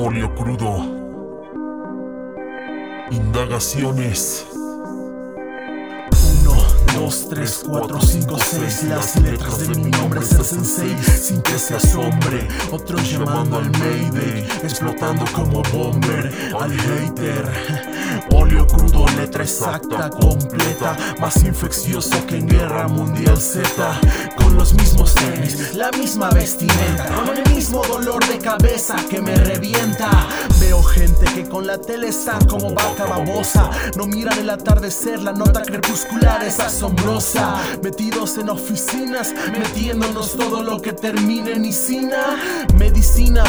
Óleo crudo. Indagaciones. 1, 2, 3, 4, 5, 6 Las letras de mi nombre es el sensei Sin que se asombre Otros llamando al Mayday Explotando como bomber Al hater exacta, completa Más infeccioso que en Guerra Mundial Z. Con los mismos tenis, la misma vestimenta Con el mismo dolor de cabeza que me revienta. Veo gente que con la tele está como vaca babosa. No miran el atardecer, la nota crepuscular es asombrosa. Metidos en oficinas, metiéndonos todo lo que termine en isina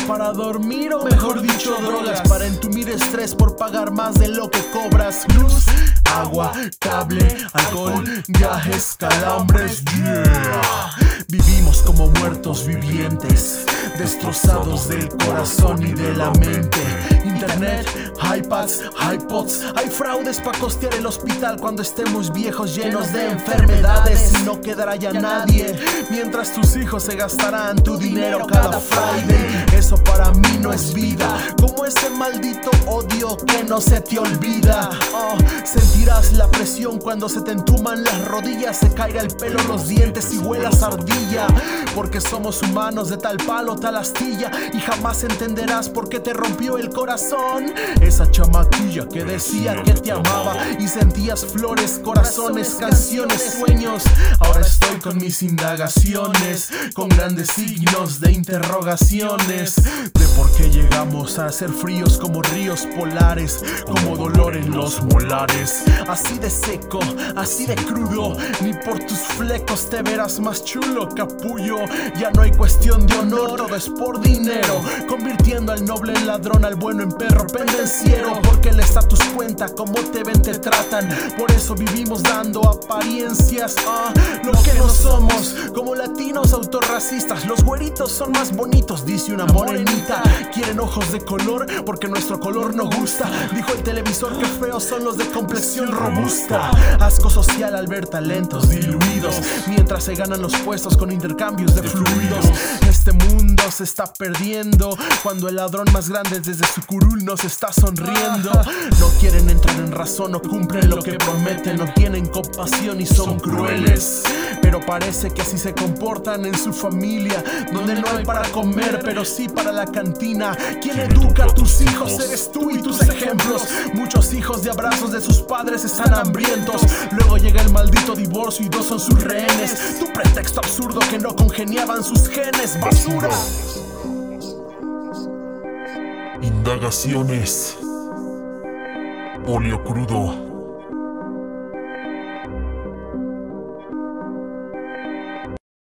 Para dormir o mejor dicho drogas Para entumir estrés por pagar más de lo que cobras. Luz, agua, cable, alcohol, viajes, calambres, yeah. Vivimos como muertos vivientes Destrozados del corazón y de la mente. Internet, iPads, iPods Hay fraudes para costear el hospital cuando estemos viejos llenos de enfermedades Y no quedará ya nadie. Mientras tus hijos se gastarán tu dinero cada Friday. Eso para mí no es vida. Como ese maldito odio que no se te olvida. Oh, Sentirás la presión cuando se te entuman las rodillas Se caiga el pelo, los dientes y huelas ardilla Porque somos humanos de tal palo, tal astilla Y jamás entenderás por qué te rompió el corazón. Esa chamaquilla que decía que te amaba Y sentías flores, corazones, canciones, sueños. Ahora estoy con mis indagaciones Con grandes signos de interrogaciones. De qué llegamos a ser fríos como ríos polares Como dolor en los molares. Así de seco, así de crudo Ni por tus flecos te verás más chulo, capullo. Ya no hay cuestión de honor, todo es por dinero Convirtiendo al noble en ladrón, al bueno en perro pendenciero Porque el estatus cuenta, como te ven te tratan. Por eso vivimos dando apariencias a lo que no somos Como latinos autorracistas. Los güeritos son más bonitos, dice una morenita. Quieren ojos de color porque nuestro color no gusta. Dijo el televisor que feos son los de complexión robusta. Asco social al ver talentos diluidos Mientras se ganan los puestos con intercambios de fluidos. Este se está perdiendo. Cuando el ladrón más grande desde su curul nos está sonriendo. No quieren entrar en razón, no cumplen lo que prometen No tienen compasión y son crueles. Pero parece que así se comportan en su familia Donde no hay para comer pero sí para la cantina. ¿Quién educa a tus hijos? Eres tú y tus ejemplos. Muchos hijos de abrazos de sus padres están hambrientos. Luego llega el divorcio y dos son sus rehenes Tu pretexto absurdo que no congeniaban sus genes Basura Indagaciones. Óleo crudo.